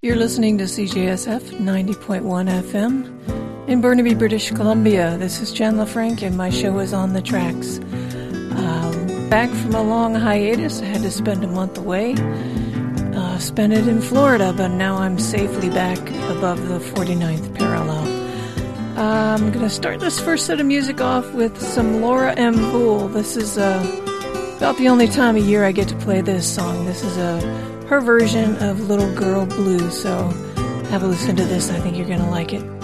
You're listening to CJSF 90.1 FM in Burnaby, British Columbia. This is Jen LaFranc, and my show is on the tracks. Um, back from a long hiatus, I had to spend a month away. Uh, spent it in Florida, but now I'm safely back above the 49th parallel. Uh, I'm going to start this first set of music off with some Laura M. Boole. This is uh, about the only time of year I get to play this song. This is a her version of Little Girl Blue. So have a listen to this. I think you're going to like it.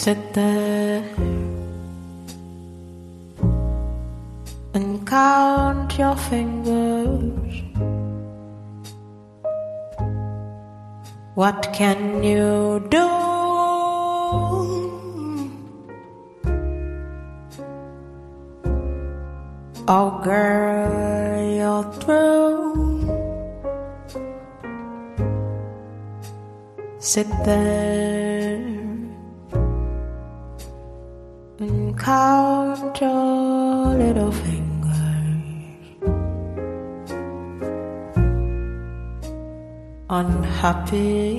Sit there and count your fingers. What can you do? Oh, girl, you're through. Sit there Unhappy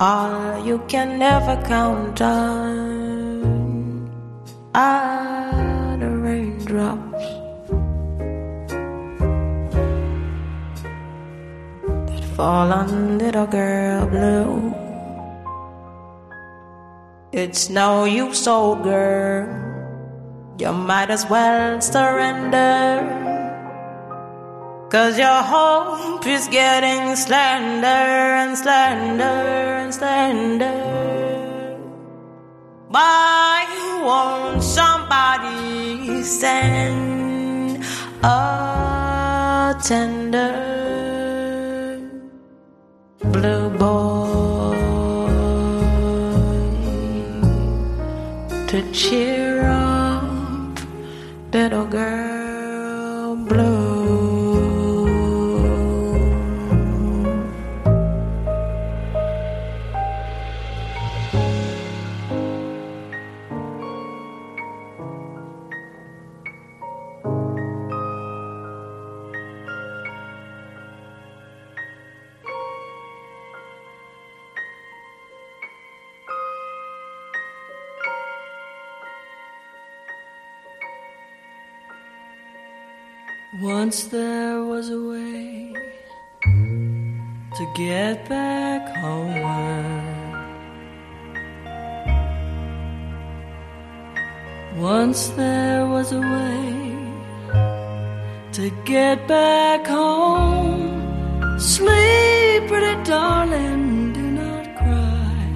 All you can never count on are the raindrops. That fall on little girl blue. It's no use, old girl. You might as well surrender. Cause your hope is getting slender and slender and slender. Why won't somebody send a tender? blue boy to cheer up little girl get back home. Once there was a way to get back home. Sleep, pretty darling, do not cry.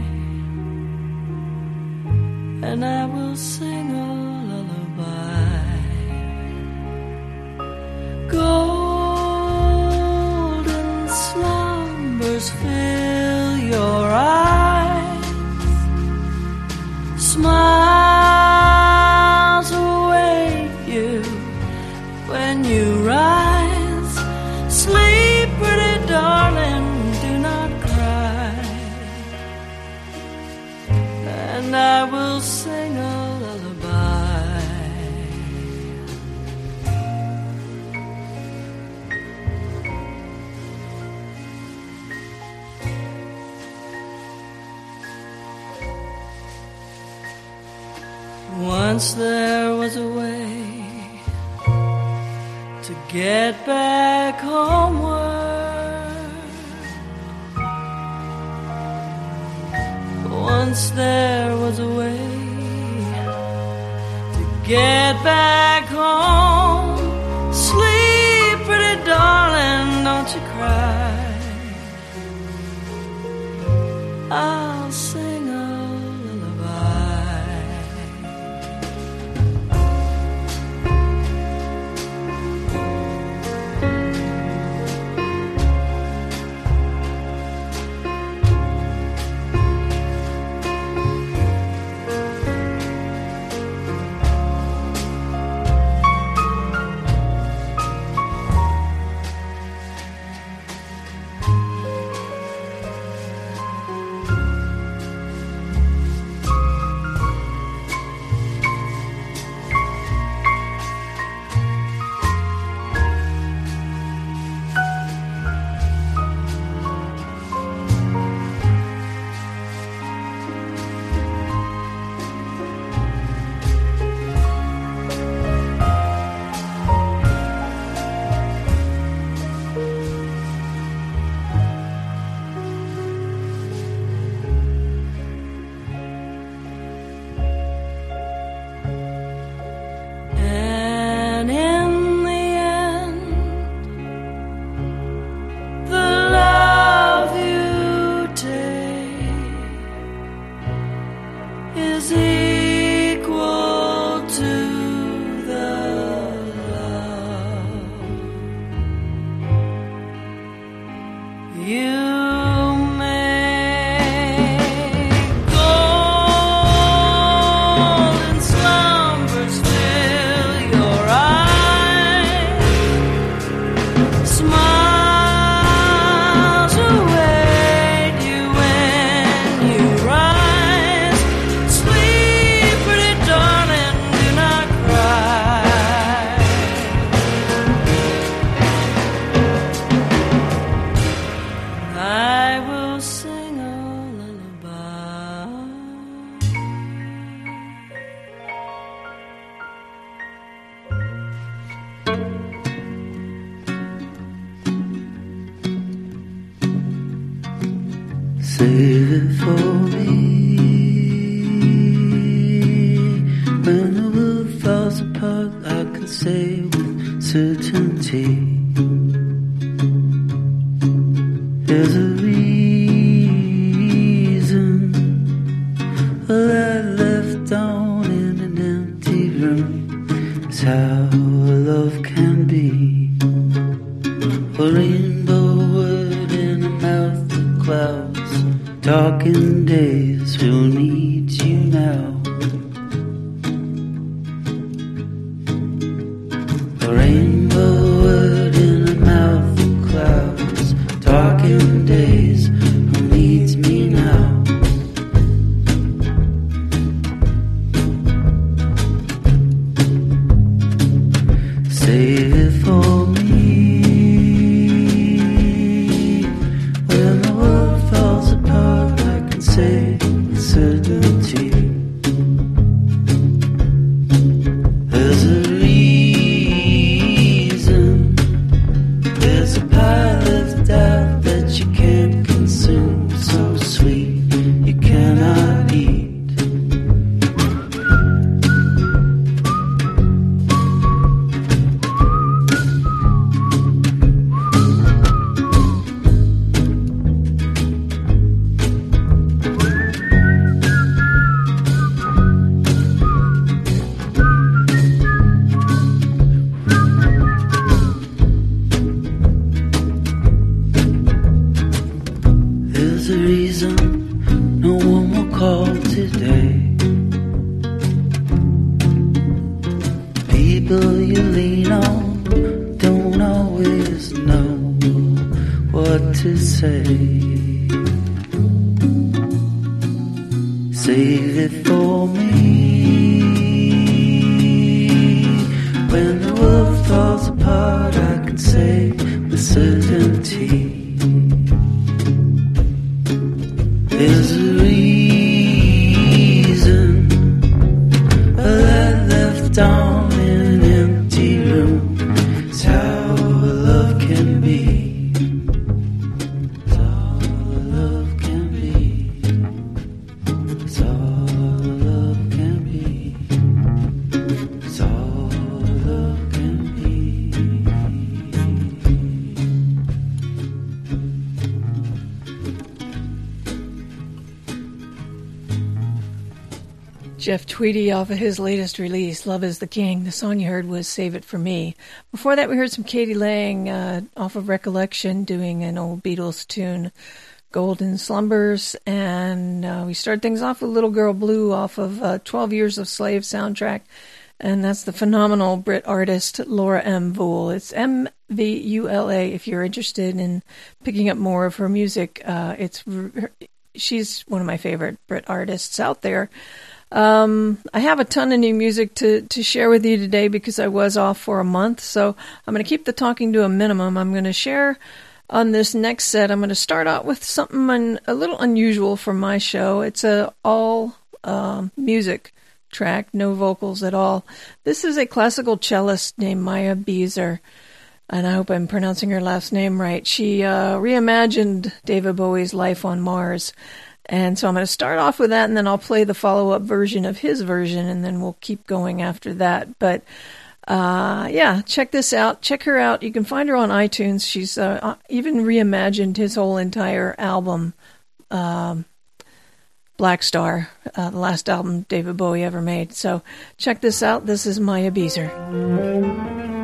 And I will sing a lullaby. Go smile. Once there was a way to get back homeward. Once there was a way to get back home. Sleep, pretty darling, don't you cry. I Jeff Tweedy off of his latest release, Love is the King. The song you heard was Save It For Me. Before that, we heard some k.d. lang uh, off of Recollection doing an old Beatles tune, Golden Slumbers. And uh, we started things off with Little Girl Blue off of uh, 12 Years of Slave soundtrack. And that's the phenomenal Brit artist Laura Mvula. It's M V U L A if you're interested in picking up more of her music. Uh, it's She's one of my favorite Brit artists out there. Um, I have a ton of new music to, to share with you today because I was off for a month. So I'm going to keep the talking to a minimum. I'm going to share on this next set. I'm going to start out with something un, a little unusual for my show. It's a all uh, music track, no vocals at all. This is a classical cellist named Maya Beiser. And I hope I'm pronouncing her last name right. She uh, reimagined David Bowie's Life on Mars and so I'm going to start off with that, and then I'll play the follow up version of his version, and then we'll keep going after that. But uh, yeah, check this out. Check her out. You can find her on iTunes. She's uh, uh even reimagined his whole entire album, um, Blackstar, uh, the last album David Bowie ever made. So check this out. This is Maya Beiser.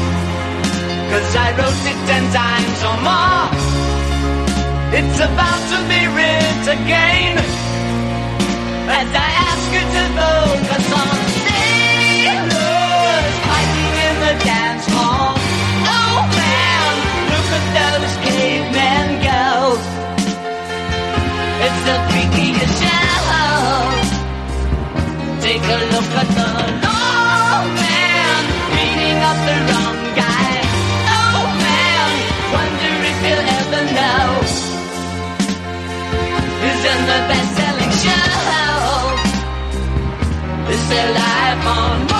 cause I wrote it ten times or more. It's about to be writ again, as I ask you to focus on sailors fighting in the dance hall. Oh man, look at those cavemen go. It's the freakiest show. Take a look at the their life on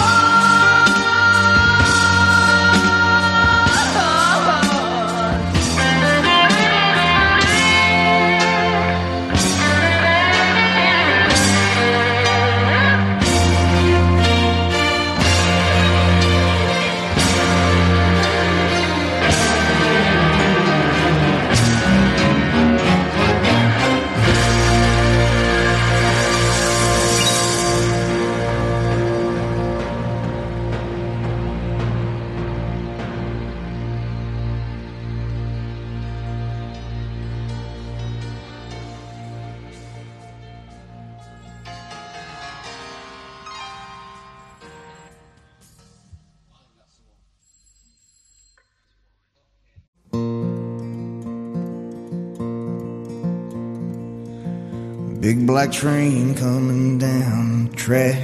Big black train coming down the track.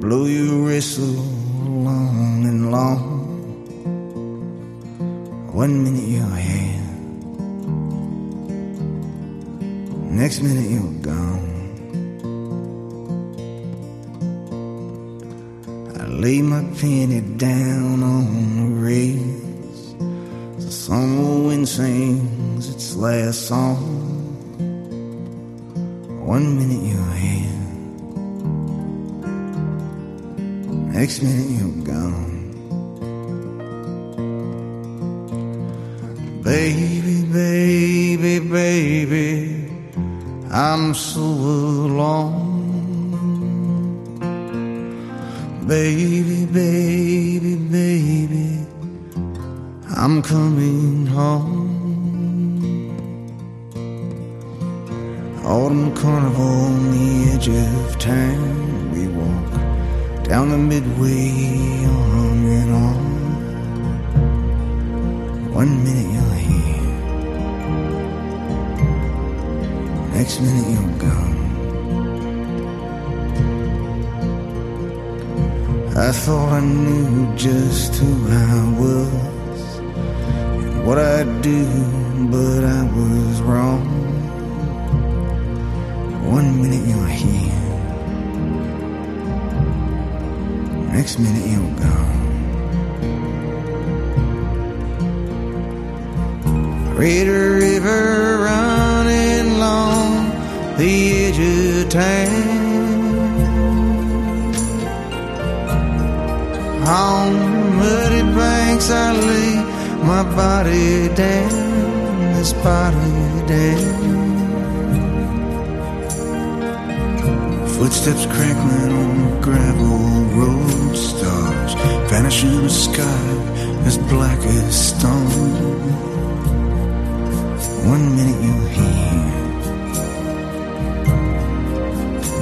Blow your whistle long and long. One minute you're here, next minute you're gone. I lay my penny down on the rails. The summer wind sings its last song. One minute you're here, next minute you're gone. Baby, baby, baby, I'm so alone. Baby, baby, baby, I'm coming home. Autumn carnival on the edge of town. We walk down the midway, arm in arm. One minute you're here, next minute you're gone. I thought I knew just who I was and what I'd do, but I was wrong. One minute you're here, next minute you're gone. Read a river running along the edge of town. On muddy banks I lay my body down, this body down. Footsteps crackling on the gravel road, stars vanish in the sky as black as stone. One minute you're here,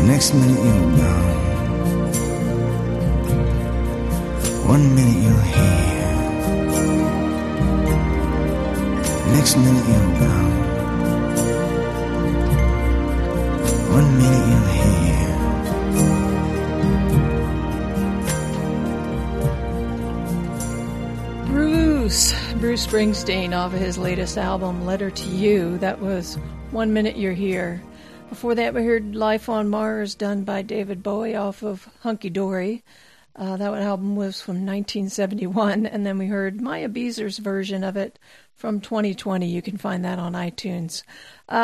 next minute you're gone. One minute you're here, next minute you're gone. One minute you're here. Bruce, Bruce Springsteen off of his latest album, Letter to You. That was One Minute You're Here. Before that, we heard Life on Mars done by David Bowie off of Hunky Dory. Uh, that album was from 1971. And then we heard Maya Beiser's version of it from 2020. You can find that on iTunes. Uh,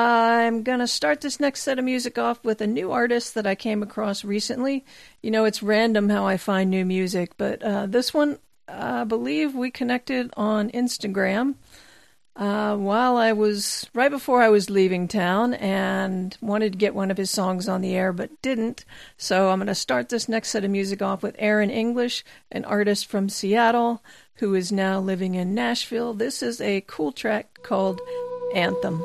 I'm going to start this next set of music off with a new artist that I came across recently. You know, it's random how I find new music, but uh, this one I believe we connected on Instagram uh, while I was right before I was leaving town and wanted to get one of his songs on the air but didn't. So I'm going to start this next set of music off with Aaron English, an artist from Seattle who is now living in Nashville. This is a cool track called Anthem.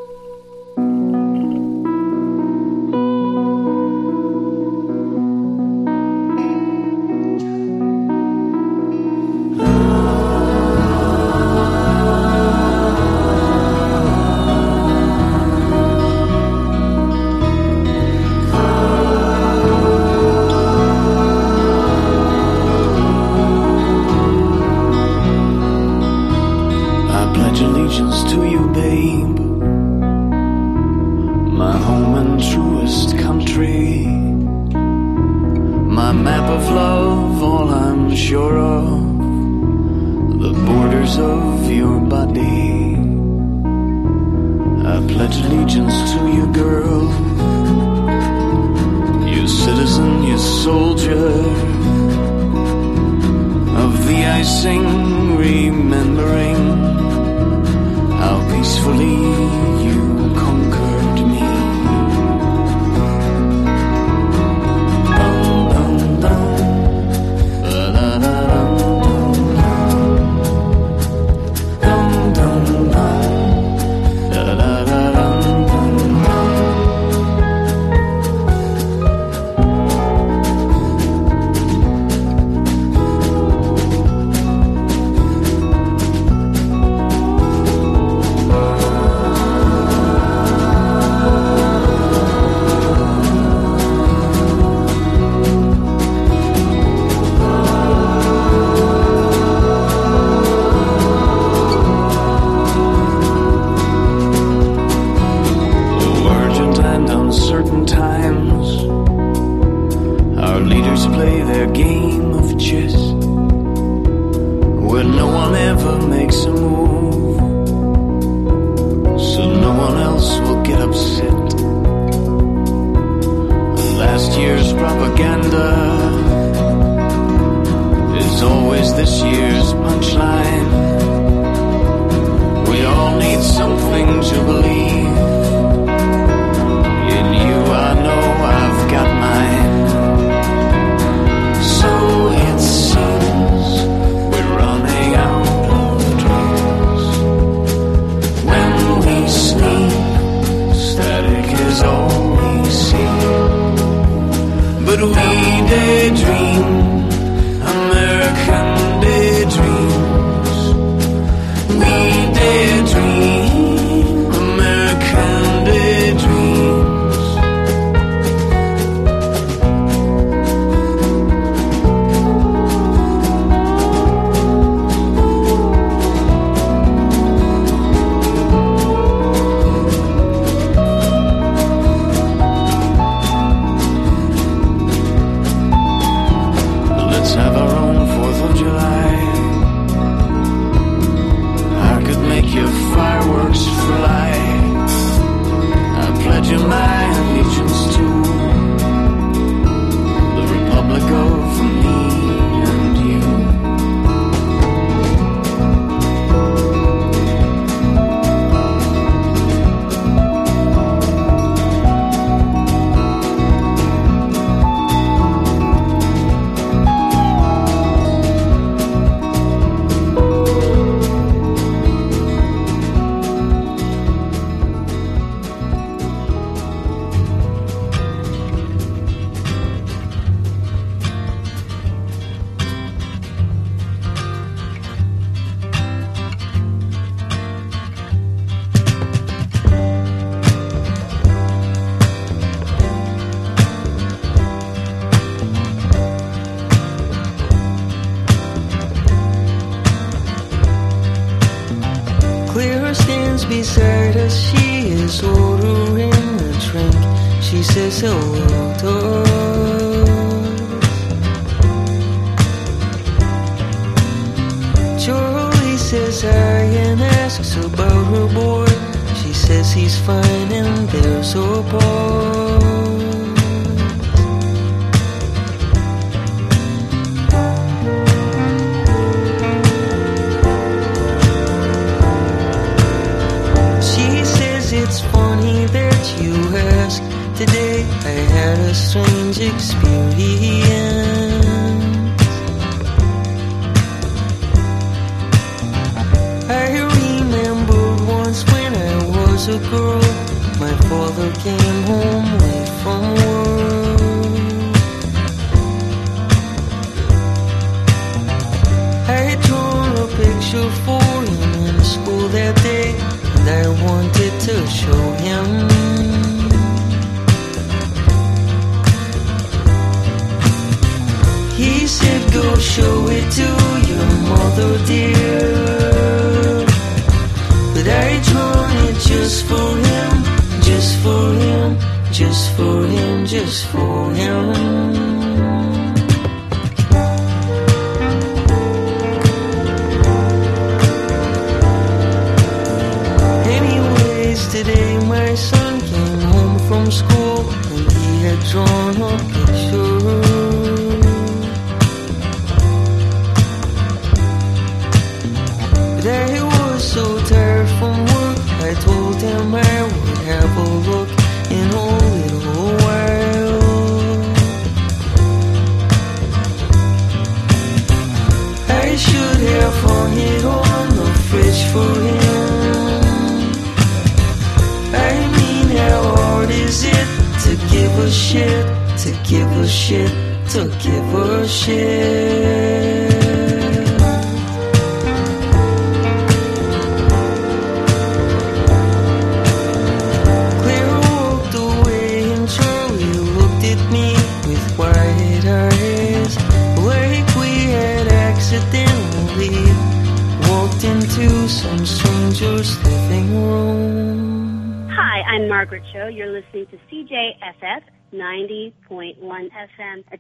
FM at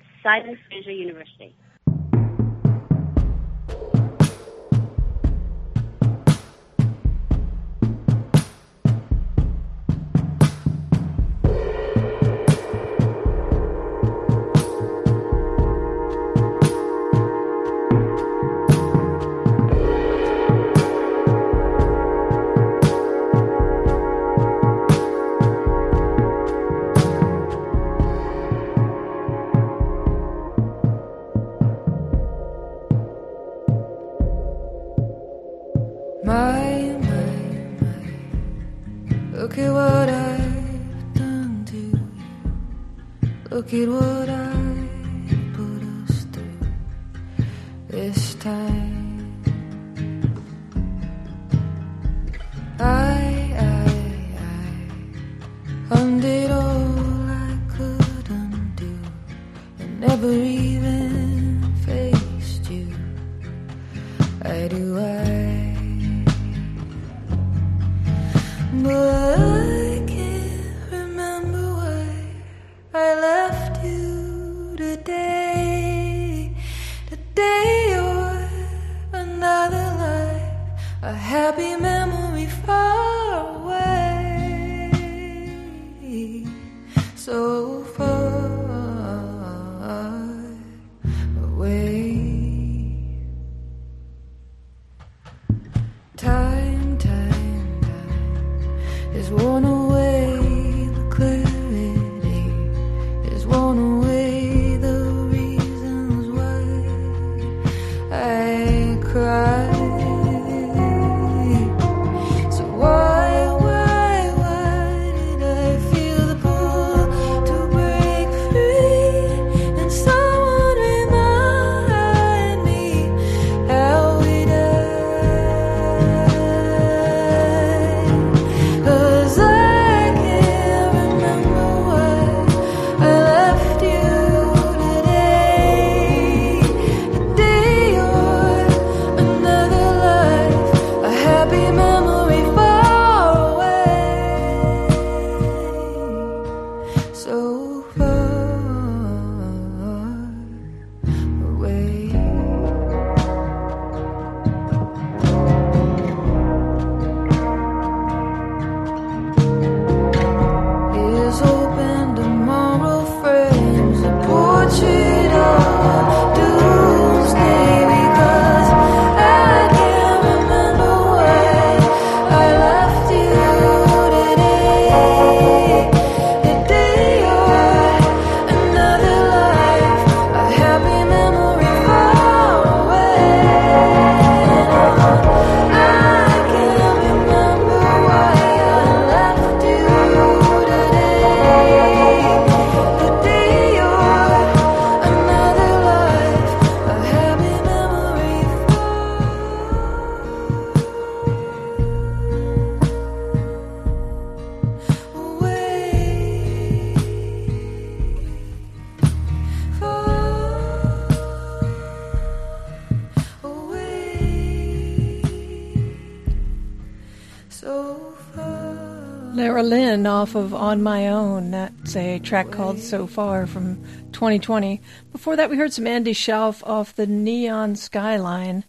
off of On My Own. That's a track called So Far from 2020. Before that, we heard some Andy Shauf off the Neon Skyline.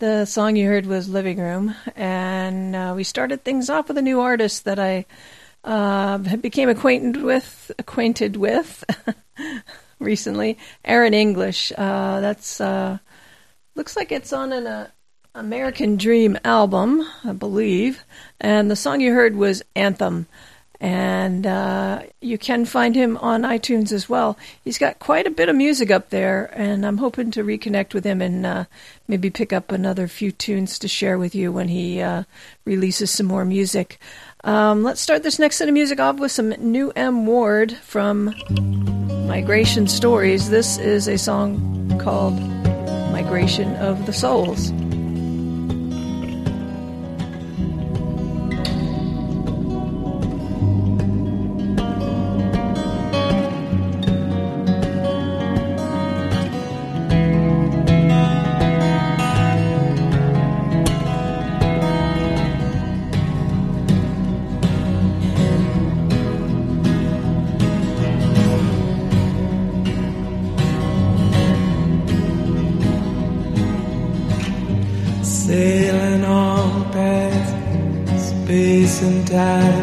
The song you heard was Living Room. And uh, we started things off with a new artist that I uh, became acquainted with, acquainted with recently, Aaron English. Uh, that's uh, looks like it's on an uh, American Dream album, I believe. And the song you heard was Anthem. And uh, you can find him on iTunes as well. He's got quite a bit of music up there, and I'm hoping to reconnect with him and uh, maybe pick up another few tunes to share with you when he uh, releases some more music. Um, let's start this next set of music off with some new M. Ward from Migration Stories. This is a song called Migration of the Souls. Why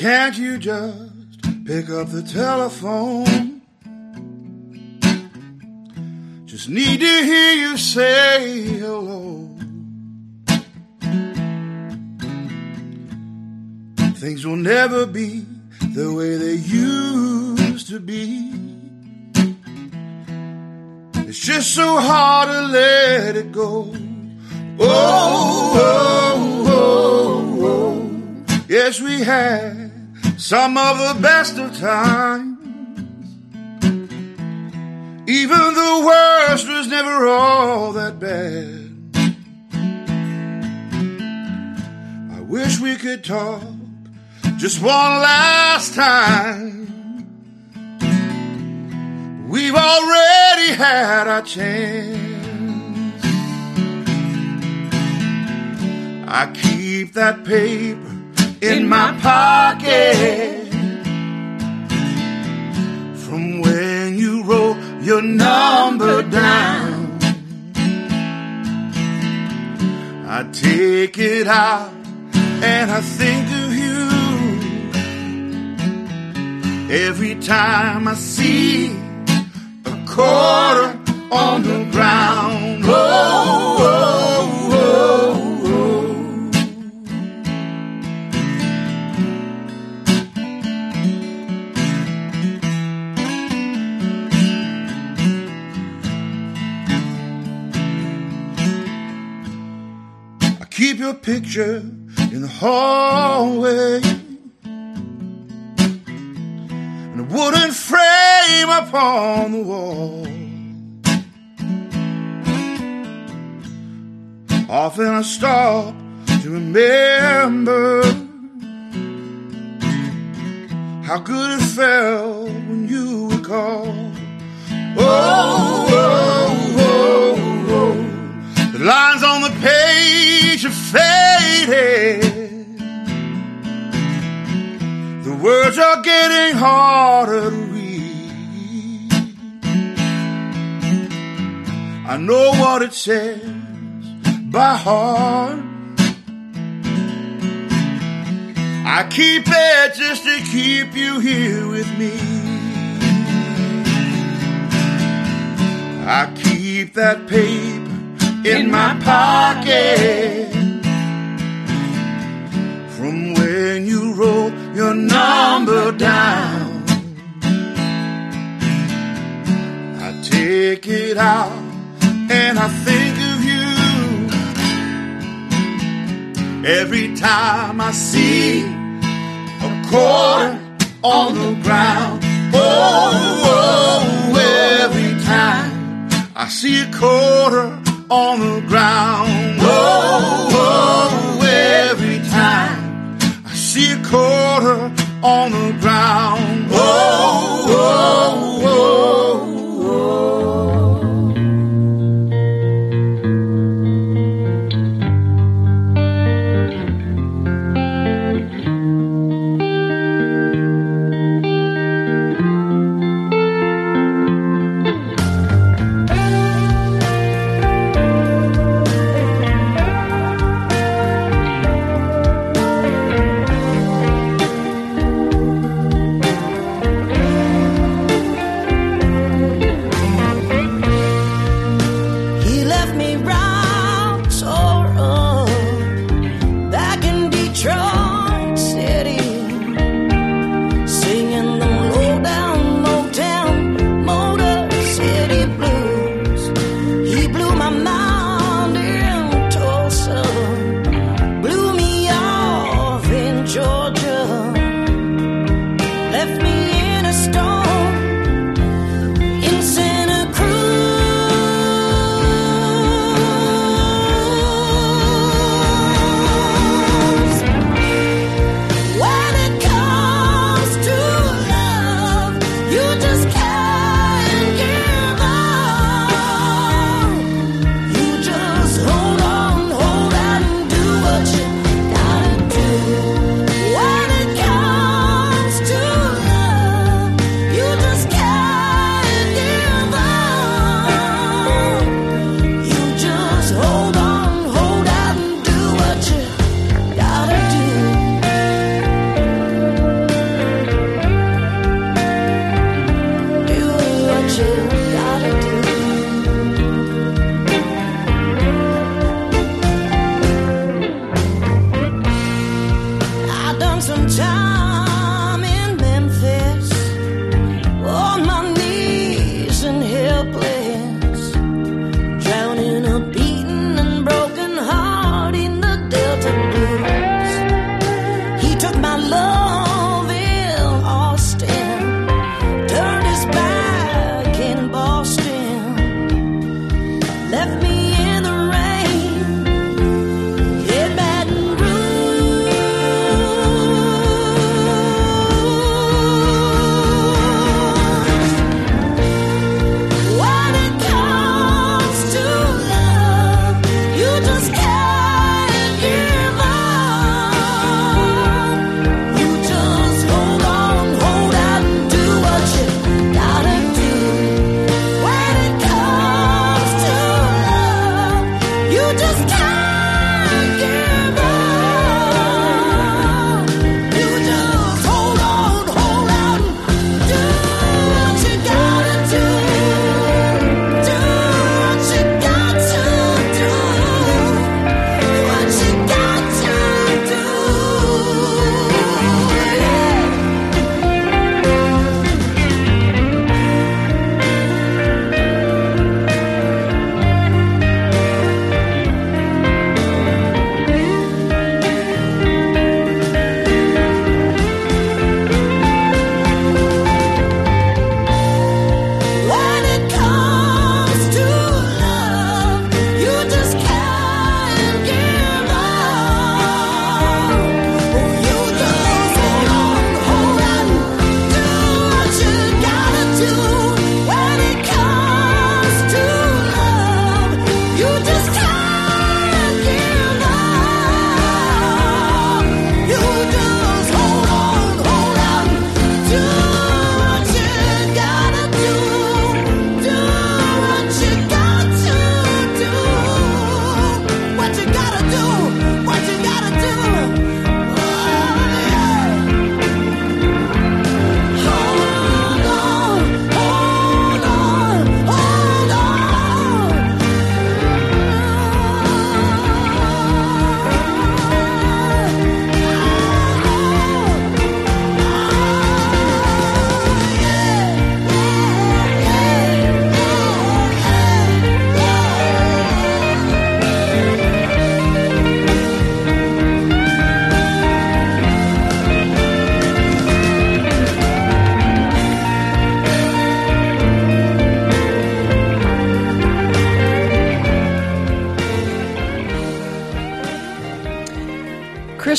can't you just pick up the telephone? The best of times. Even the worst was never all that bad. I Wish we could talk just one last time. We've already had our chance. I keep that paper in my pocket your number down. I take it out and I think of you every time I see a quarter on the ground. Oh, oh, keep your picture in the hallway. And a wooden frame upon the wall. Often I stop to remember how good it felt when you would call. Oh, oh, faded. The words are getting harder to read. I know what it says by heart. I keep it just to keep you here with me. I keep that paper in my pocket from wrote your number down. I take it out and I think of you every time I see a quarter on the ground. Oh, oh, every time I see a quarter on the ground. Oh, oh, every time see a quarter on the ground. Oh, oh, oh.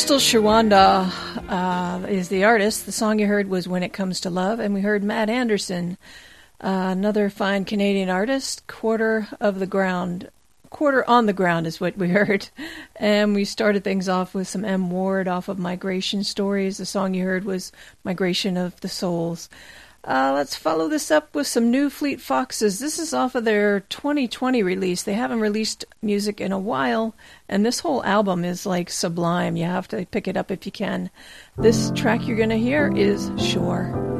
Crystal Shawanda uh, is the artist. The song you heard was When It Comes to Love, and we heard Matt Andersen, uh, another fine Canadian artist, Quarter of the Ground. Quarter on the Ground is what we heard. And we started things off with some M. Ward off of Migration Stories. The song you heard was Migration of the Souls. Uh, let's follow this up with some new Fleet Foxes. This is off of their 2020 release. They haven't released music in a while, and this whole album is like sublime. You have to pick it up if you can. This track you're going to hear is Shore.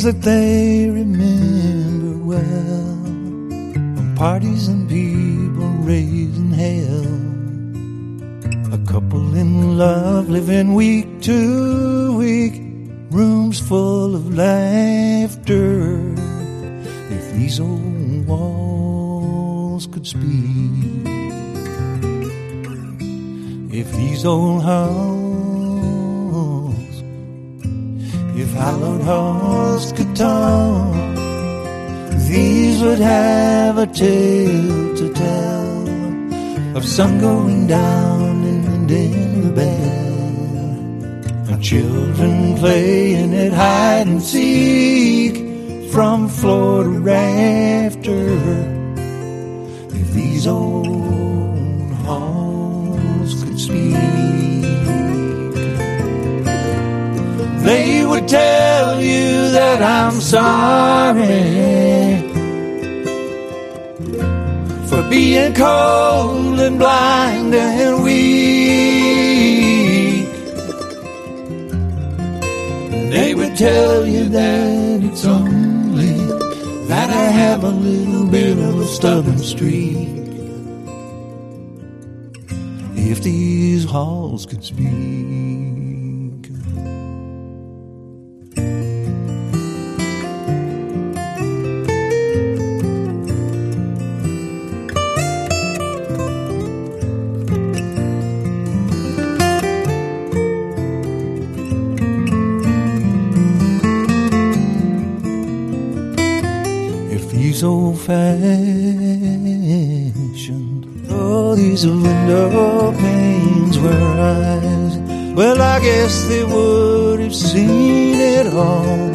Things that they remember well, parties and people raising hell. A couple in love living week to week, rooms full of laughter. If these old walls could speak, if these old halls, halls could talk, these would have a tale to tell of sun going down and in the bell, of children playing at hide and seek from floor to rafter. Tell you that I'm sorry for being cold and blind and weak. They would tell you that it's only that I have a little bit of a stubborn streak. If these halls could speak. Fashioned, all these window panes were eyes, well, I guess they would have seen it all.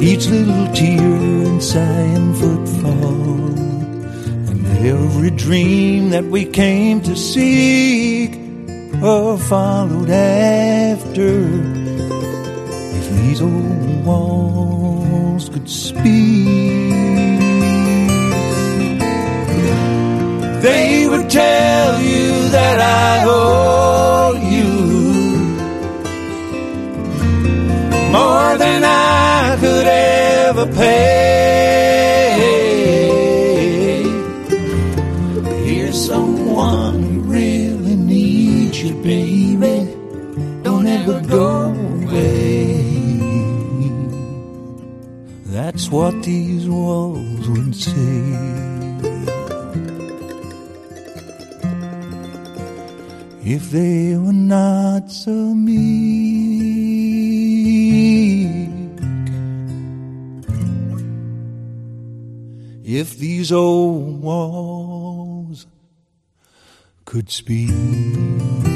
Each little tear and sigh and footfall, and every dream that we came to seek or followed after. If these old walls could speak, tell you that I owe you more than I could ever pay. Here's someone who really needs you, baby. Don't ever go away. That's what these walls would say. If they were not so meek, if these old walls could speak.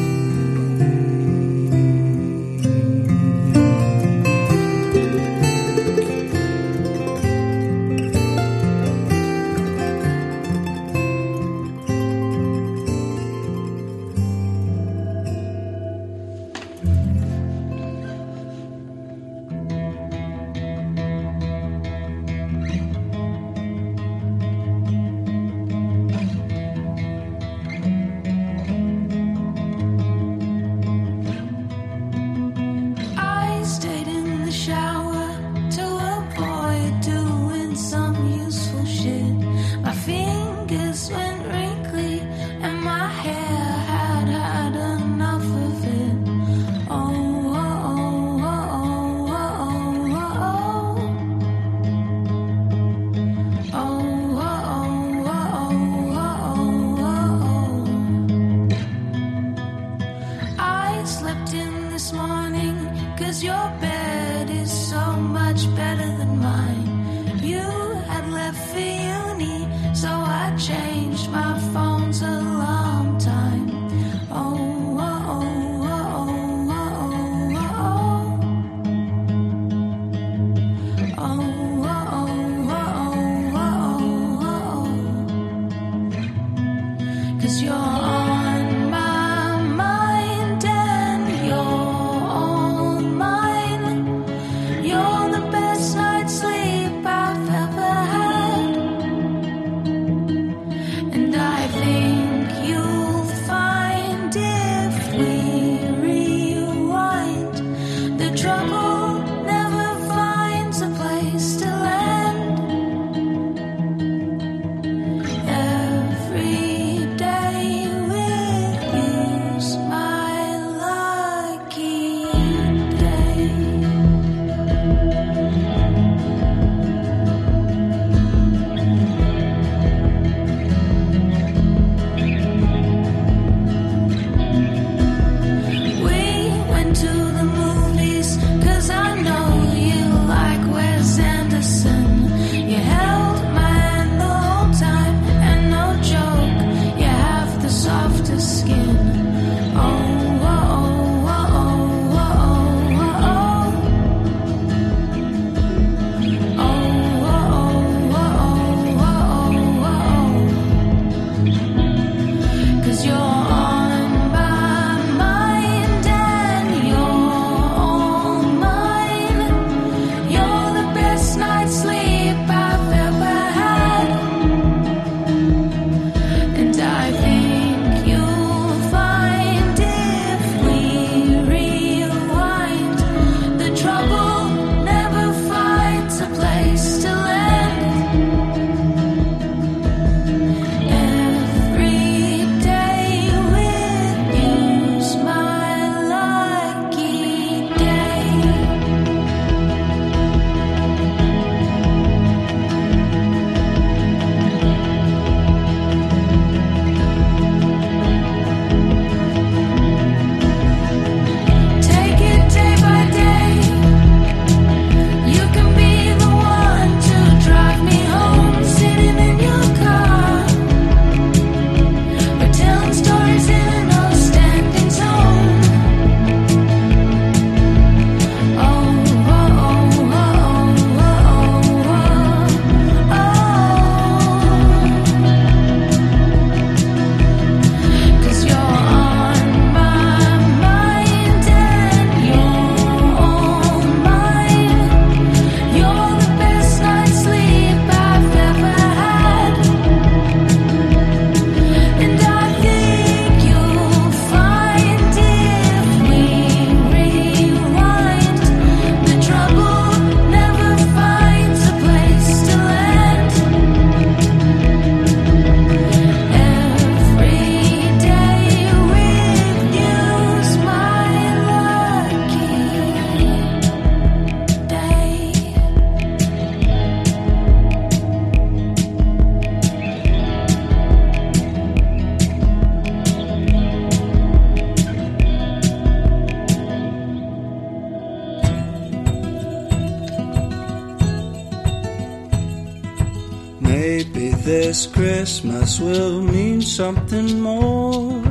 Christmas will mean something more.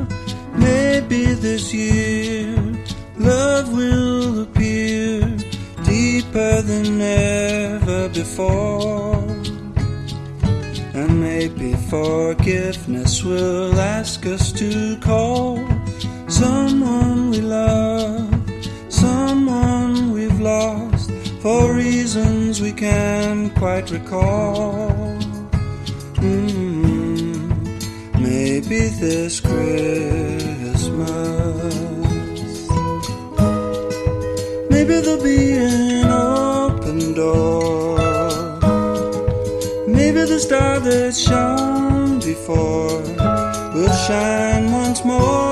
Maybe this year love will appear deeper than ever before. And maybe forgiveness will ask us to call someone we love, someone we've lost for reasons we can't quite recall. Mm, maybe this Christmas, maybe there'll be an open door. Maybe the star that shone before will shine once more.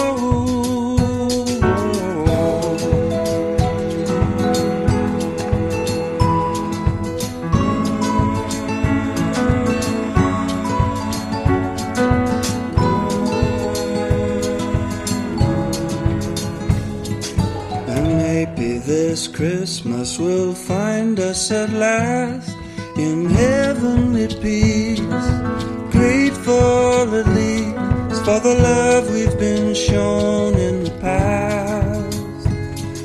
At last in heavenly peace. Grateful at least for the love we've been shown in the past.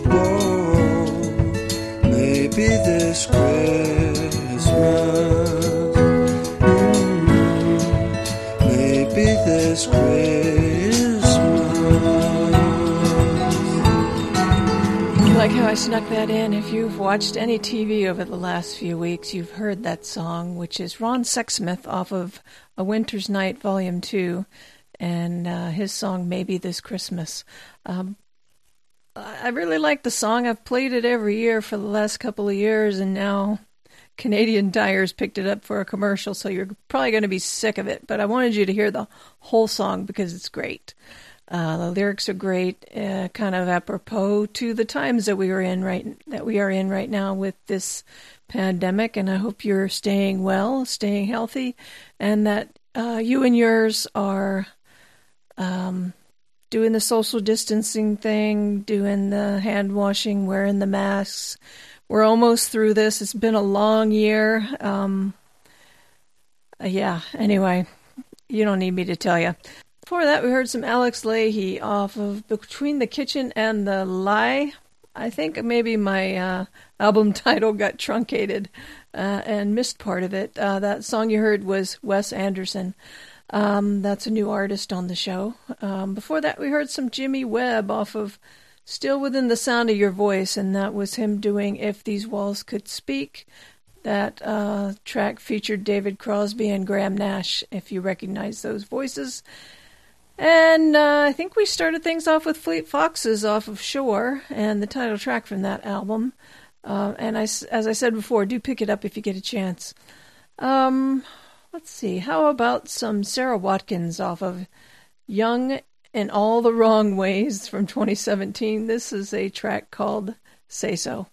Oh, maybe this Christmas, mm, maybe this Christmas. Like how I snuck that in. If you've watched any TV over the last few weeks, you've heard that song, which is Ron Sexsmith off of A Winter's Night Volume 2, and uh, his song Maybe This Christmas. Um, I really like the song. I've played it every year for the last couple of years, and now Canadian Tires picked it up for a commercial, so you're probably going to be sick of it. But I wanted you to hear the whole song because it's great. Uh, the lyrics are great, uh, kind of apropos to the times that we are in right that we are in right now with this pandemic. And I hope you're staying well, staying healthy, and that uh, you and yours are um, doing the social distancing thing, doing the hand washing, wearing the masks. We're almost through this. It's been a long year. Um, yeah. Anyway, you don't need me to tell you. Before that, we heard some Alex Leahy off of Between the Kitchen and the Lie. I think maybe my uh, album title got truncated uh, and missed part of it. Uh, that song you heard was Wes Anderson. Um, that's a new artist on the show. Um, before that, we heard some Jimmy Webb off of Still Within the Sound of Your Voice, and that was him doing If These Walls Could Speak. That uh, track featured David Crosby and Graham Nash, if you recognize those voices. And uh, I think we started things off with Fleet Foxes off of Shore and the title track from that album. Uh, and I, as I said before, do pick it up if you get a chance. Um, let's see, how about some Sara Watkins off of Young in All the Wrong Ways from 2017? This is a track called Say So.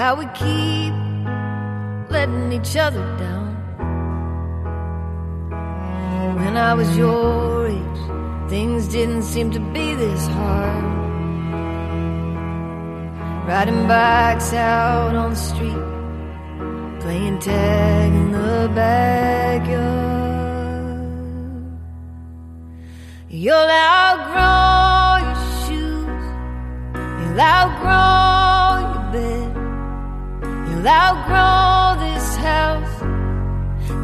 How we keep letting each other down. When I was your age, things didn't seem to be this hard. Riding bikes out on the street, playing tag in the backyard. You'll outgrow your shoes, you'll outgrow you'll outgrow this house.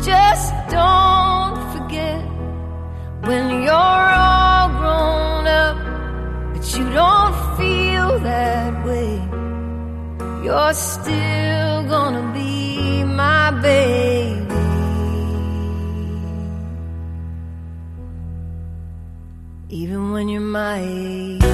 Just don't forget when you're all grown up, but you don't feel that way. You're still gonna be my baby. Even when you're my age.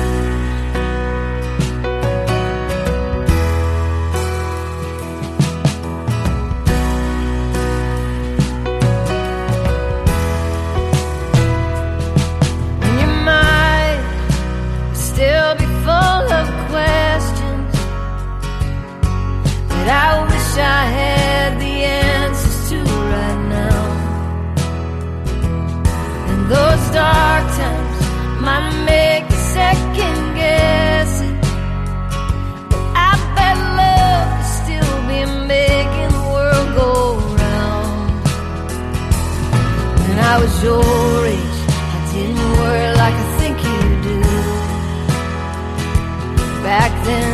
Wish I had the answers to right now. And those dark times might make you second guess it. But I bet love will still be making the world go round. When I was your age, I didn't worry like I think you do. Back then,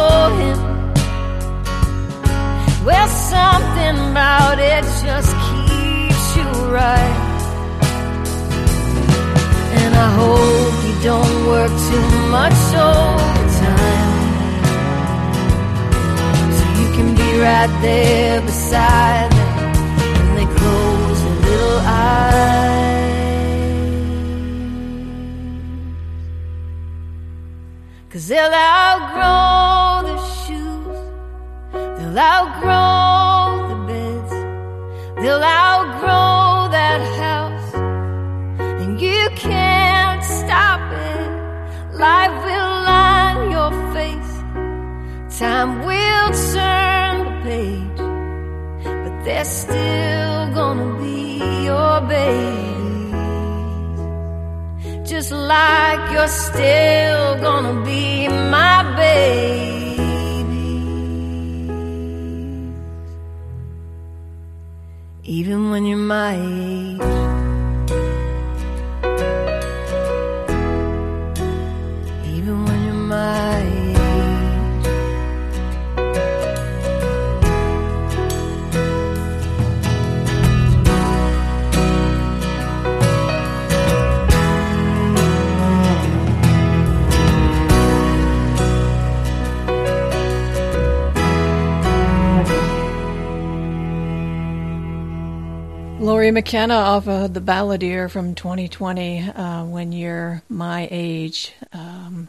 before him. Well, something about it just keeps you right. And I hope you don't work too much overtime. So you can be right there beside them when they close their little eyes. Cause they'll outgrow outgrow the beds, they'll outgrow that house, and you can't stop it. Life will line your face, time will turn the page, but they're still gonna be your babies. Just like you're still gonna be my baby. Even when you're my age. Lori McKenna off of the Balladeer from 2020, uh, When You're My Age, um,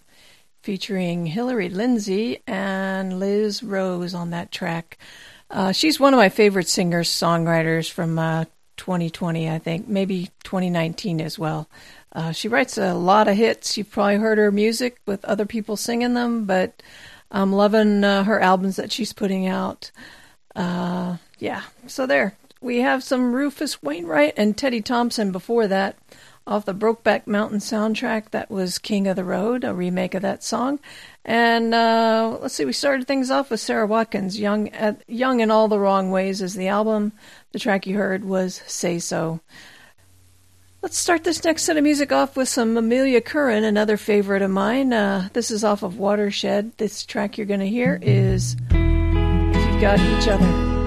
featuring Hillary Lindsey and Liz Rose on that track. Uh, she's one of my favorite singers, songwriters from uh, 2020, I think, maybe 2019 as well. Uh, she writes a lot of hits. You've probably heard her music with other people singing them, but I'm loving uh, her albums that she's putting out. Uh, yeah, so there. We have some Rufus Wainwright and Teddy Thompson before that off the Brokeback Mountain soundtrack. That was King of the Road, a remake of that song. And uh, let's see, we started things off with Sara Watkins, Young, at, Young in All the Wrong Ways is the album. The track you heard was Say So. Let's start this next set of music off with some Amelia Curran, another favorite of mine. Uh, this is off of Watershed. This track you're going to hear is If You've Got Each Other.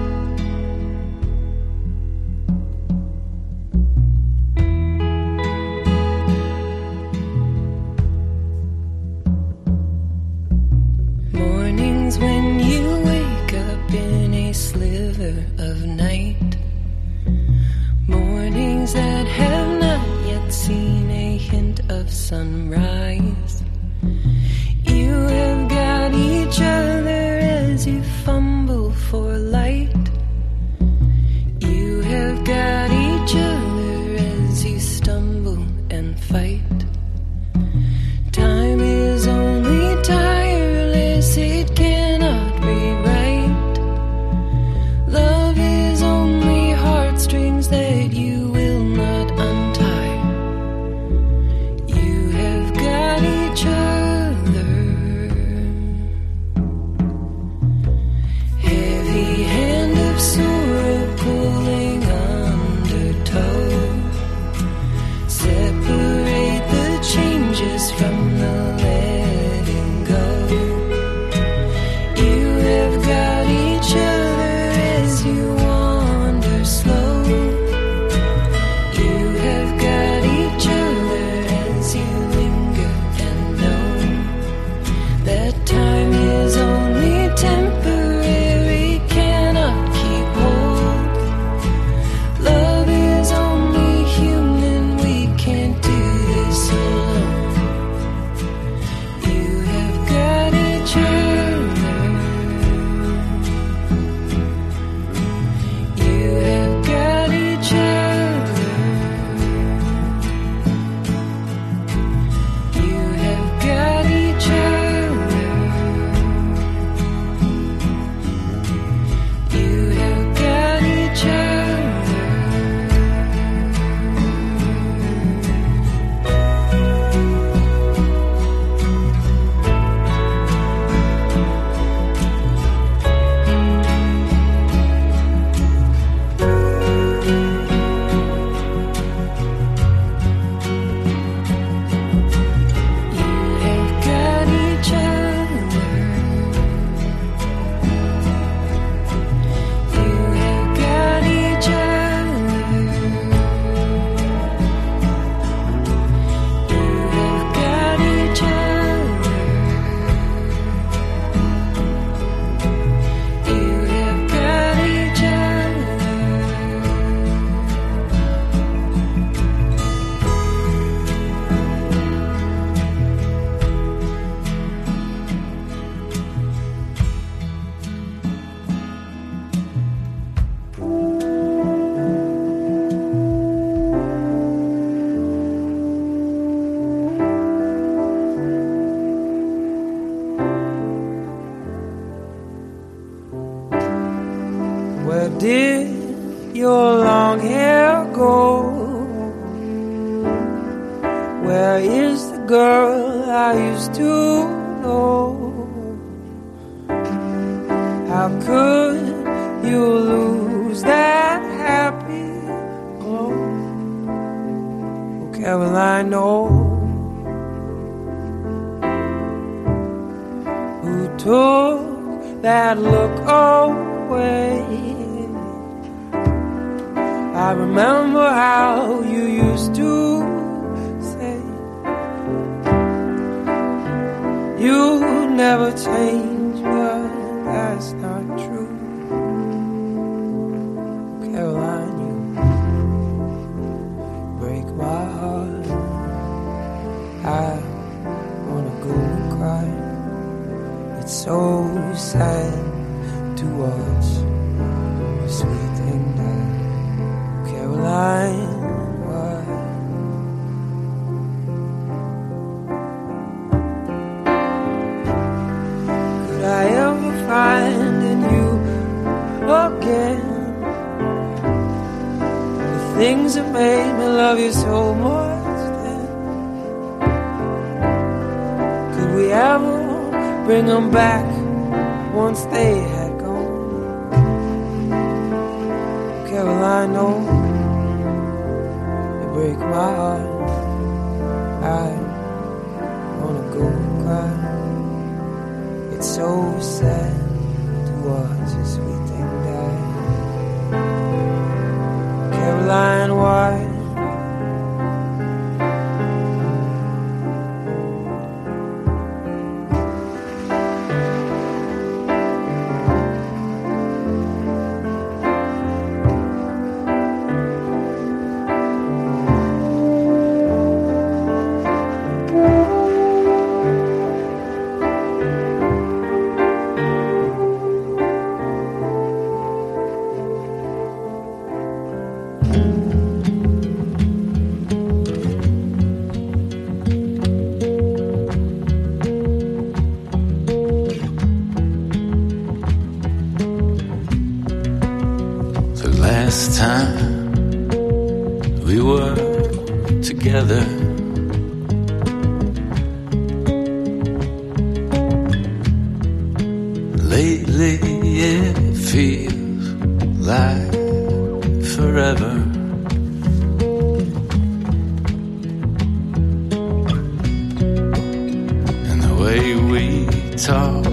When you wake up in a sliver of night. Mornings that have not yet seen a hint of sunrise. You have got each other as you fumble for light. You have got each other last time we were together. Lately it feels like forever. And the way we talk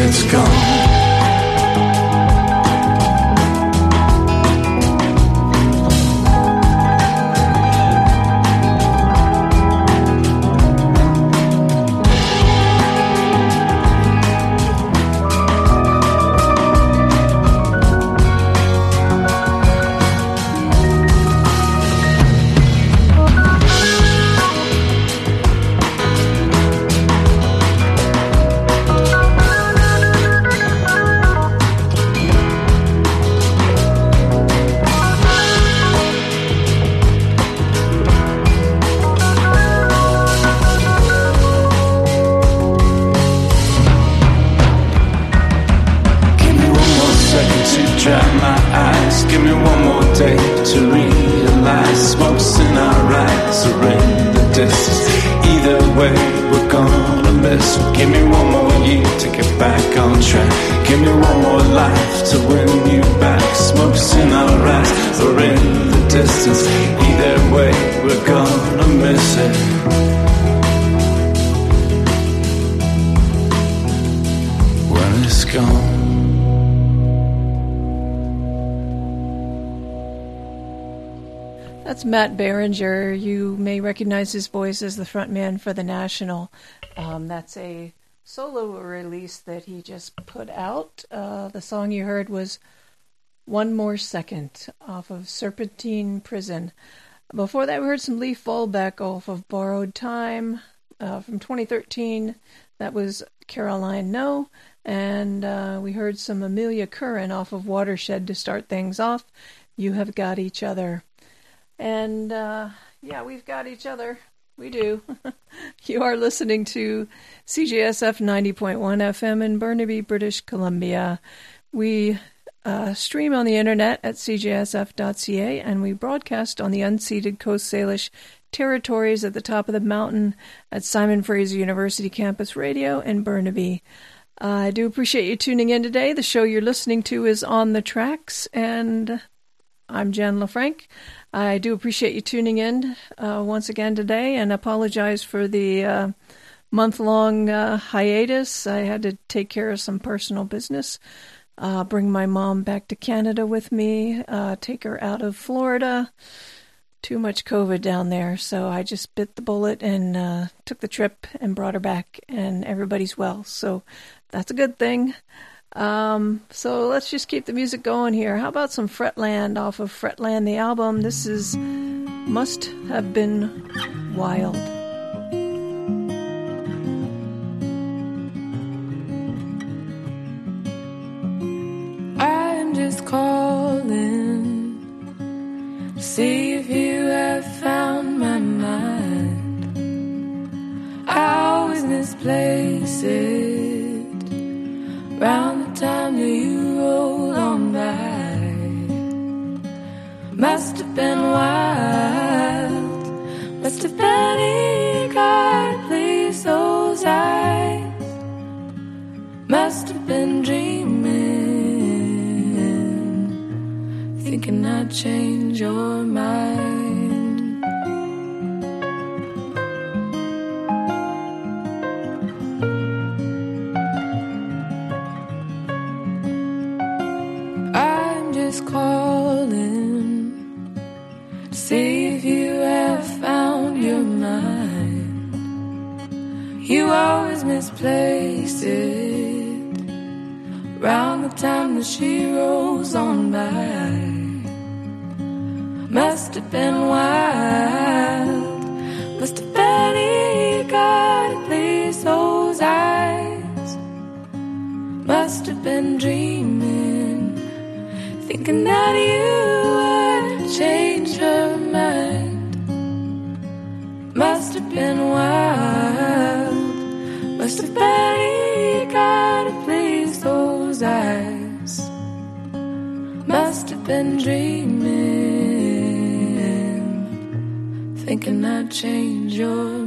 it's gone. Recognize his voice as the frontman for The National. Um, that's a solo release that he just put out. Uh, the song you heard was One More Second off of Serpentine Prison. Before that, we heard some Lee Fallback off of Borrowed Time uh, from 2013. That was Caroline No. And uh, we heard some Amelia Curran off of Watershed to start things off. You have got each other. And uh, yeah, we've got each other. We do. you are listening to CJSF 90.1 FM in Burnaby, British Columbia. We uh, stream on the internet at cjsf.ca and we broadcast on the unceded Coast Salish territories at the top of the mountain at Simon Fraser University Campus Radio in Burnaby. Uh, I do appreciate you tuning in today. The show you're listening to is On the Tracks, and I'm Jen LaFranc. I do appreciate you tuning in uh, once again today and apologize for the uh, month long uh, hiatus. I had to take care of some personal business, uh, bring my mom back to Canada with me, uh, take her out of Florida. Too much COVID down there, so I just bit the bullet and uh, took the trip and brought her back, and everybody's well. So that's a good thing. Um, so let's just keep the music going here. How about some Fretland off of Fretland, the album? This is Must Have Been Wild. I'm just calling to see if you have found my mind. I always misplace it round the time that you roll on by. Must have been wild, must have been eager please those eyes. Must have been dreaming, thinking I'd change your mind. Must have Can I change your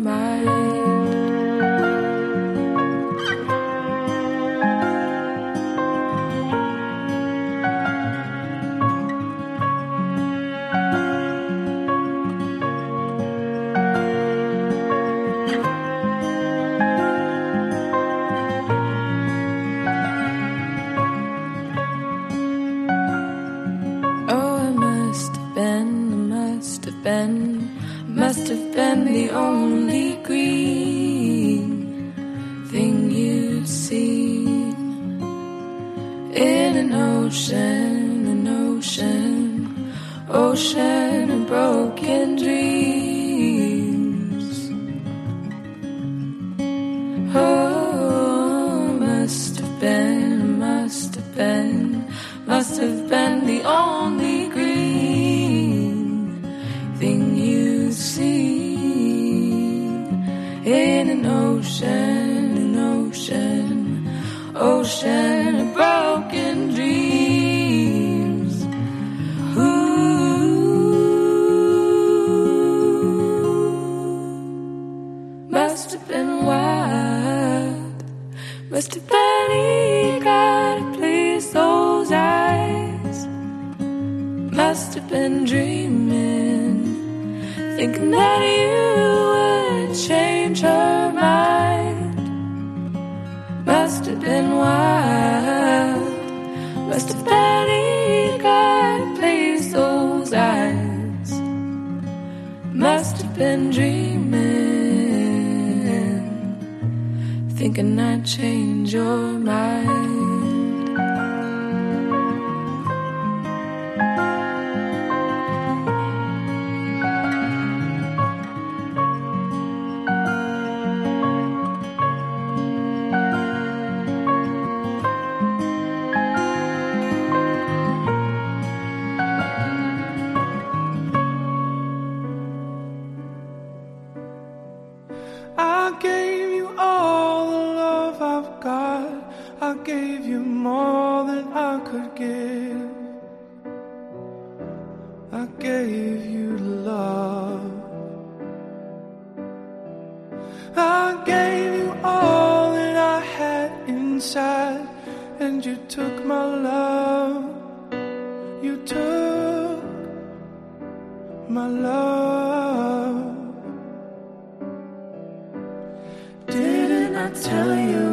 I tell you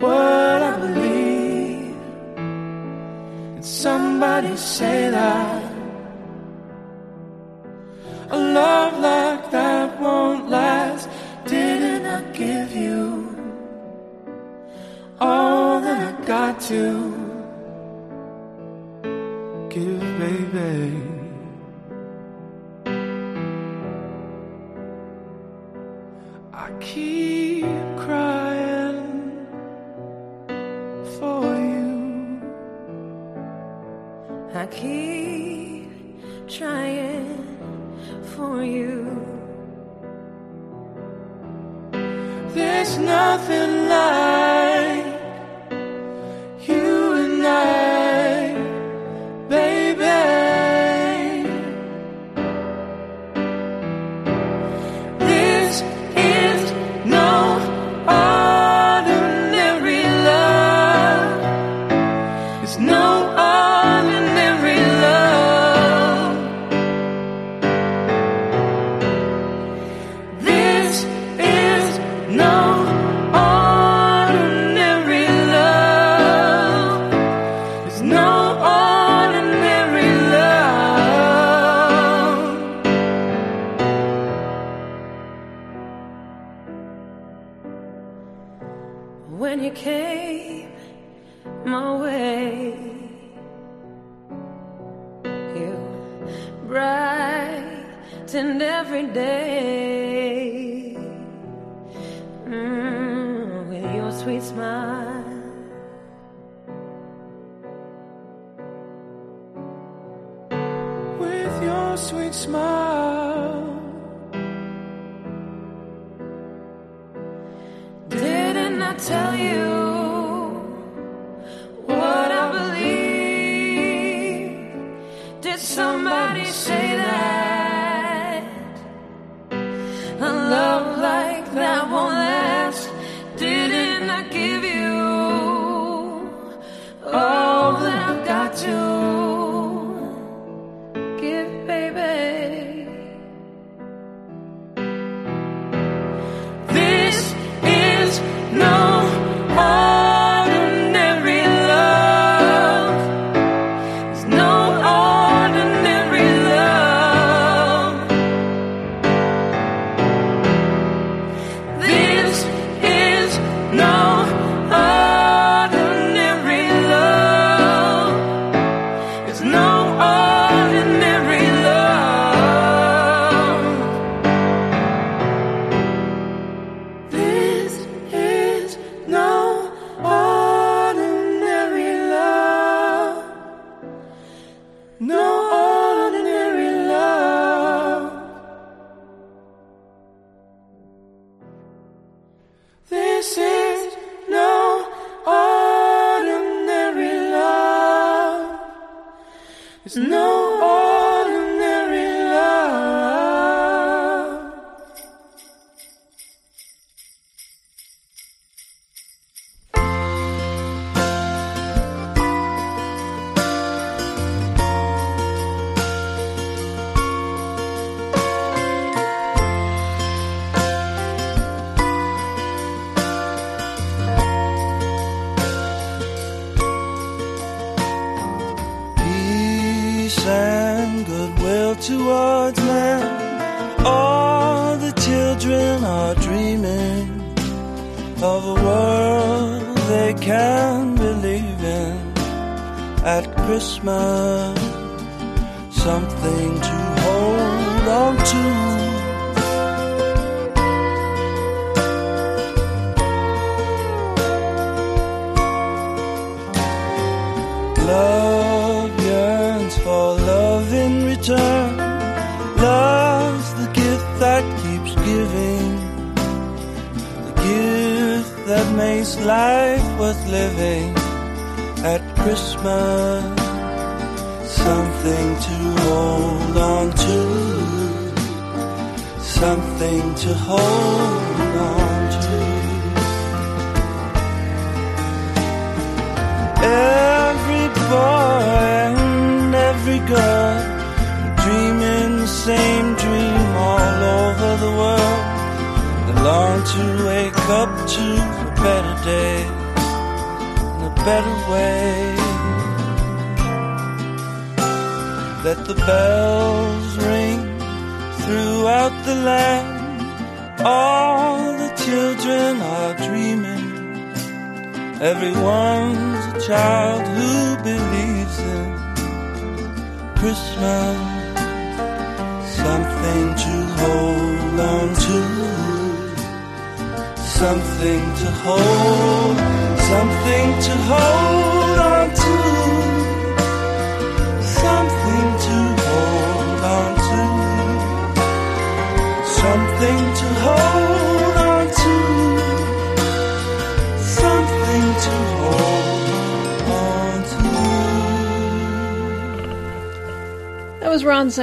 what I believe? Did somebody say that a love like that won't last? Didn't I give you all that I got to?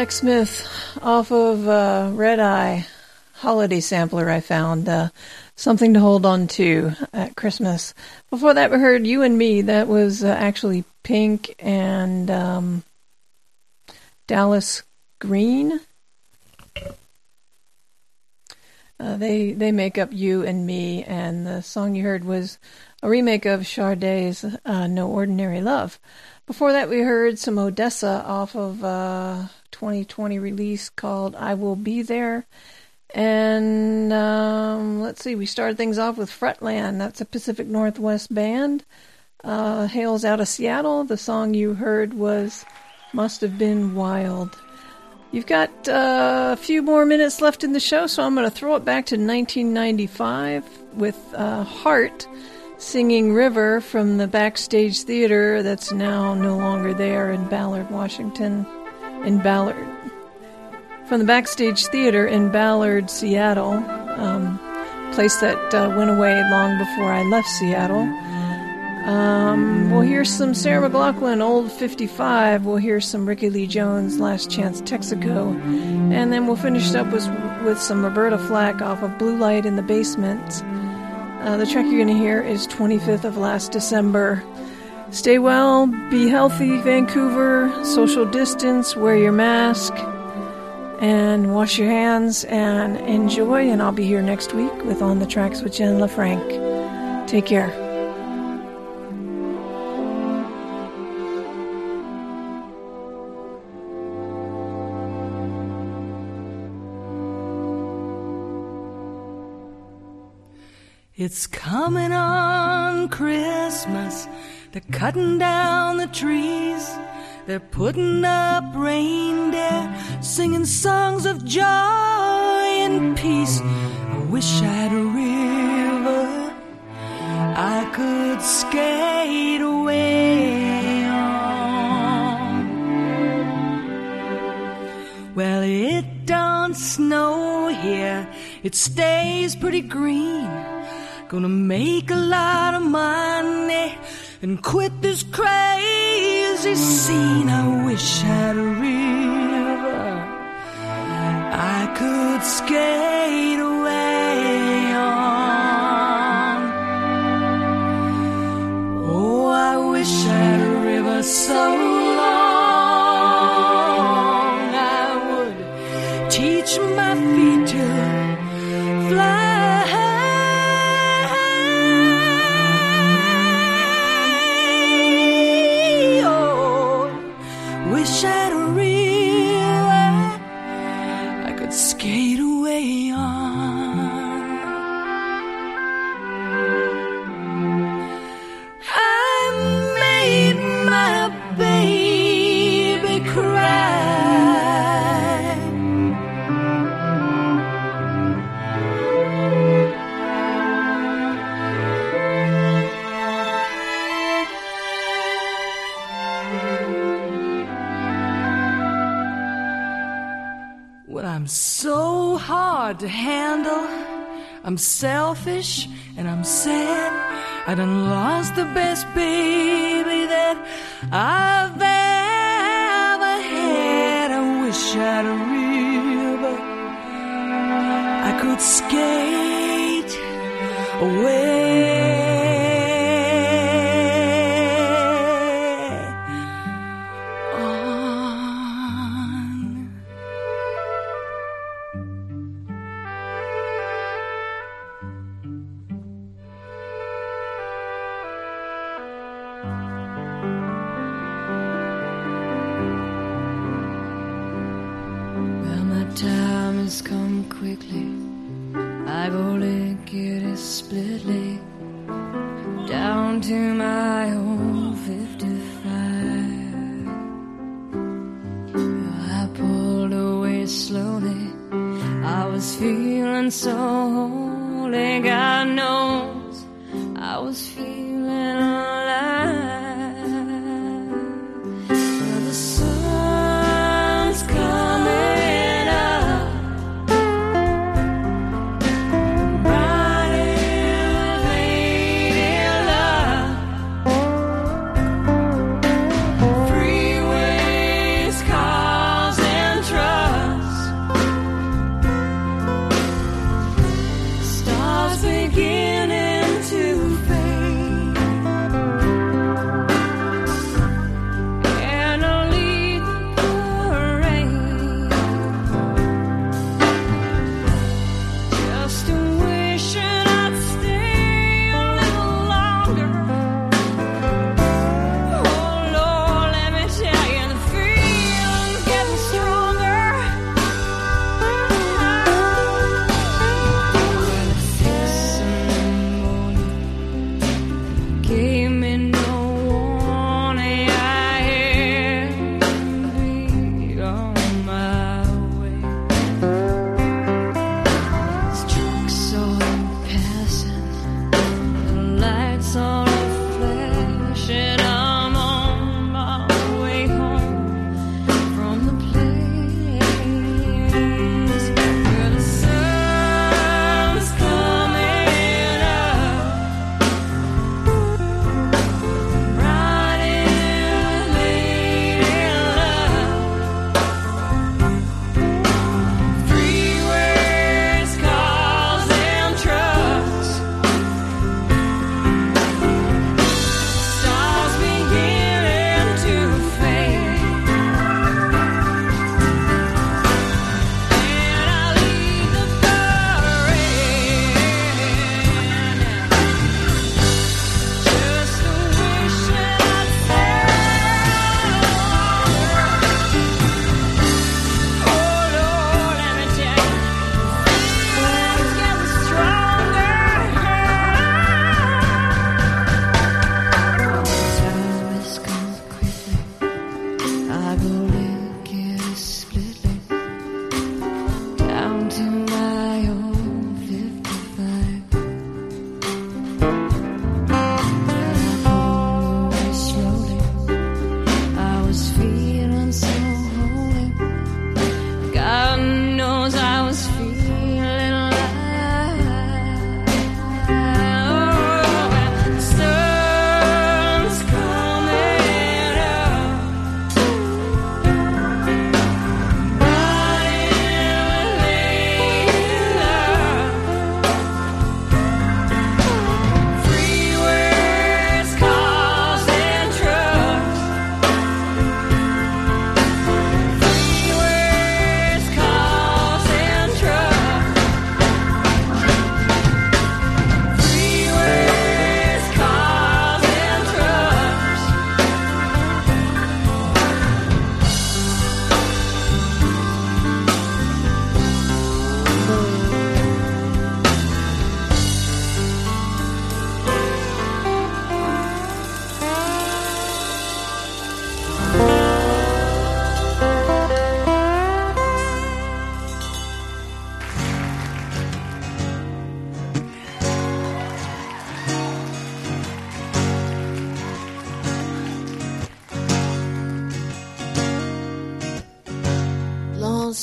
Ron Sexsmith off of uh, Red Eye holiday sampler I found. Uh, something to hold on to at Christmas. Before that, we heard You and Me. That was uh, actually Pink and um, Dallas Green. Uh, they they make up You and Me, and the song you heard was a remake of Sade's uh, No Ordinary Love. Before that, we heard some Odessa off of a 2020 release called I Will Be There. And um, let's see, we started things off with Fretland. That's a Pacific Northwest band. Uh, hails out of Seattle. The song you heard was Must Have Been Wild. You've got uh, a few more minutes left in the show, so I'm going to throw it back to 1995 with uh, Heart singing River from the Backstage Theater that's now no longer there in Ballard, Washington. In Ballard. from the Backstage Theater in Ballard, Seattle, um, place that uh, went away long before I left Seattle. Um, we'll hear some Sarah McLachlan, Old 55. We'll hear some Rickie Lee Jones, Last Chance Texaco. And then we'll finish up with, with some Roberta Flack off of Blue Light in the Basement. Uh, the track you're going to hear is 25th of last December. Stay well, be healthy, Vancouver, social distance, wear your mask, and wash your hands and enjoy. And I'll be here next week with On the Tracks with Jen LaFranc. Take care. It's coming on Christmas. They're cutting down the trees. They're putting up reindeer, singing songs of joy and peace. I wish I had a river I could skate away on. Well, it don't snow here, it stays pretty green. Gonna make a lot of money and quit this crazy scene. I wish I had a river I could skate away on. Oh, I wish I had a river so I'm selfish and I'm sad. I done lost the best baby that I've ever had. I wish I'd a river I could skate away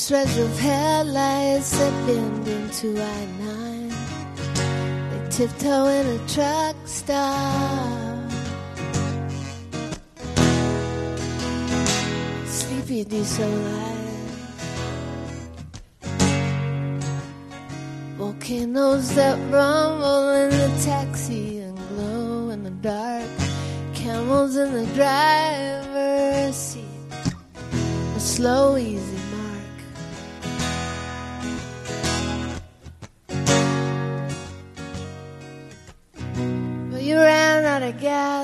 Stretch of headlights bend into I-9 They tiptoe in a truck stop. Sleepy diesel lights Volcanoes that rumble in the taxi and glow in the dark. Camels in the driver's seat. A slow, easy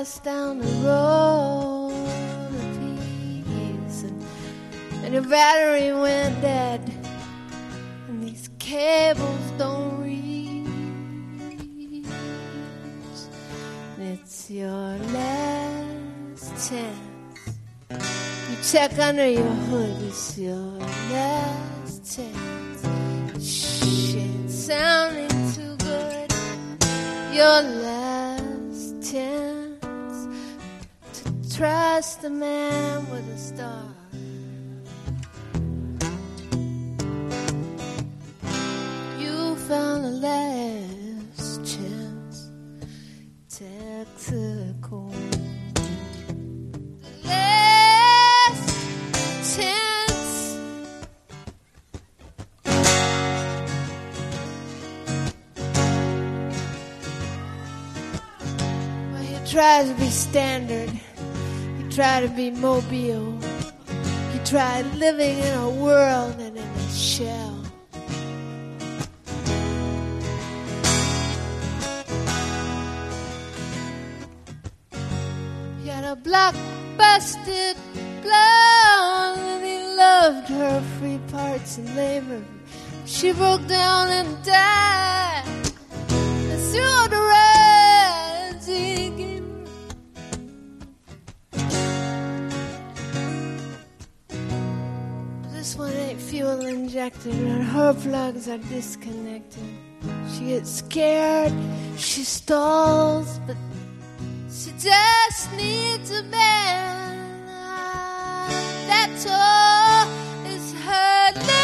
down the road and, and your battery went dead, and these cables don't reach. And it's your last chance. You check under your hood, it's your last chance. Shh, it's sounding too good. Your last trust a man with a star. You found the last chance. Texaco. Last chance. Well, you try to be standard. Try to be mobile. He tried living in a world and in a shell. He had a block busted and he loved her free parts and labor. She broke down and died. And through the Fuel injected and her plugs are disconnected. She gets scared, she stalls, but she just needs a man. Ah, that's all is her last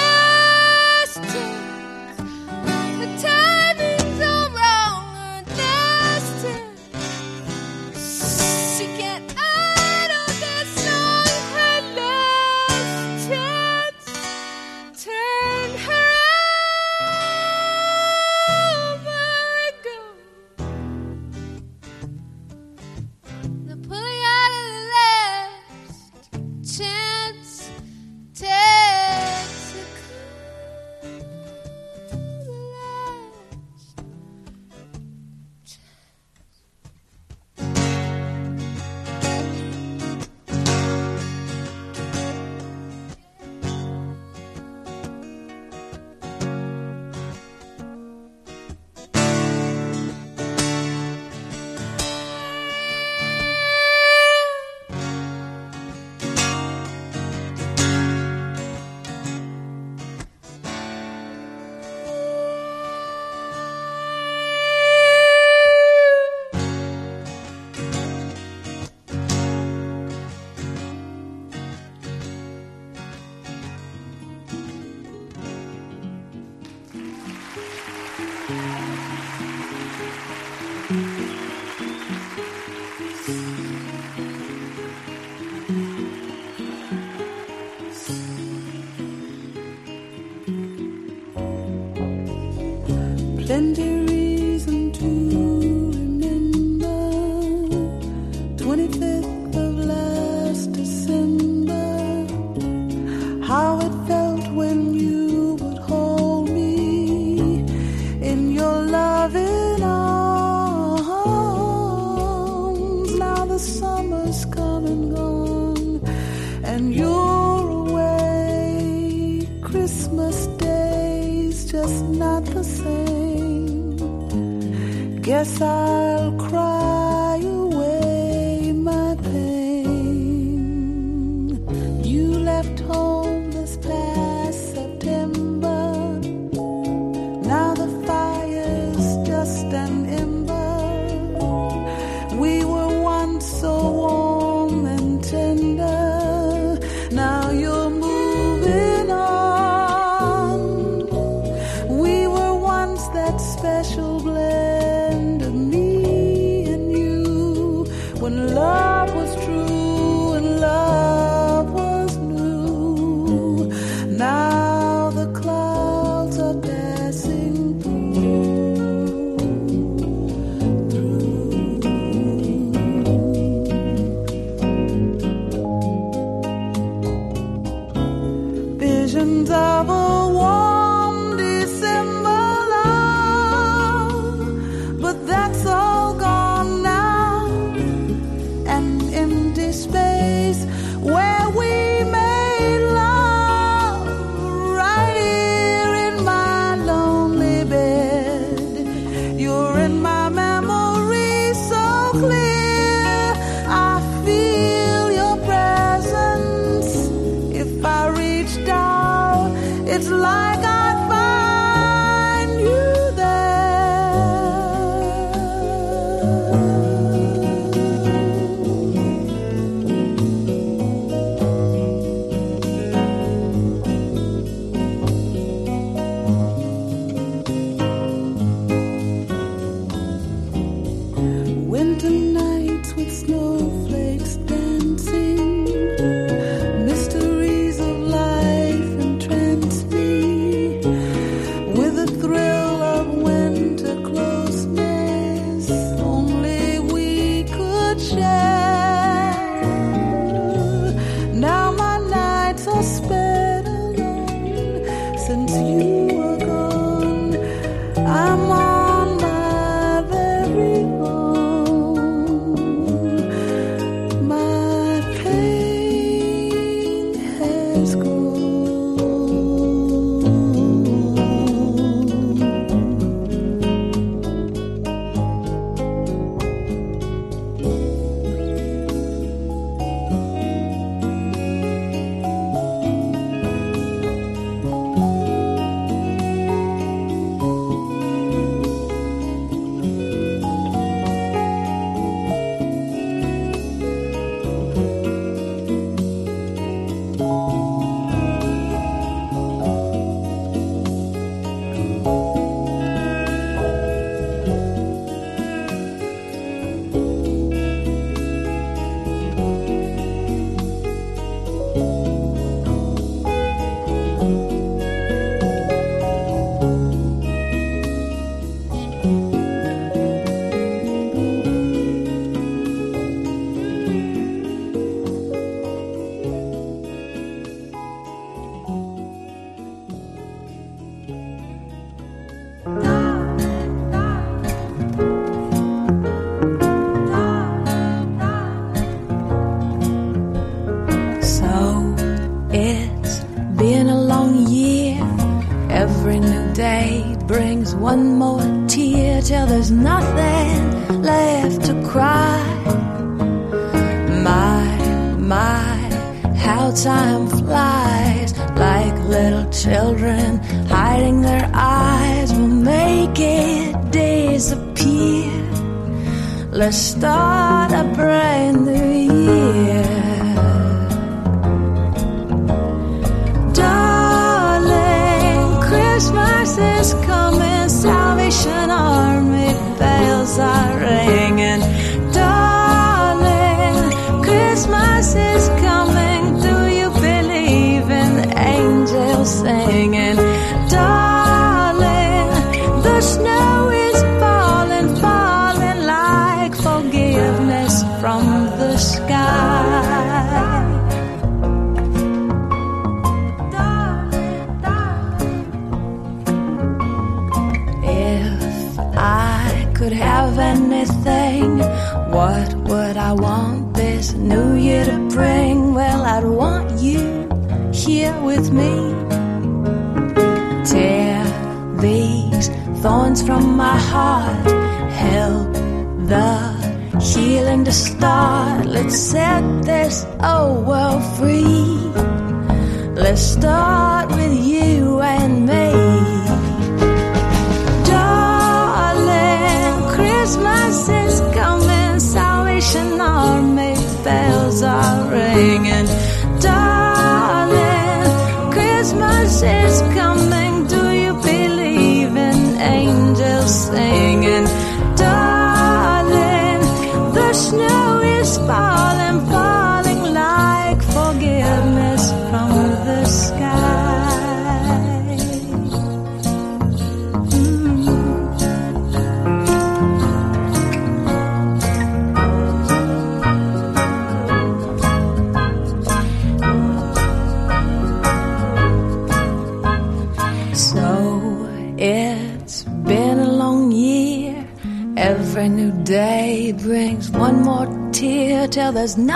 guess I'll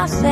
nace.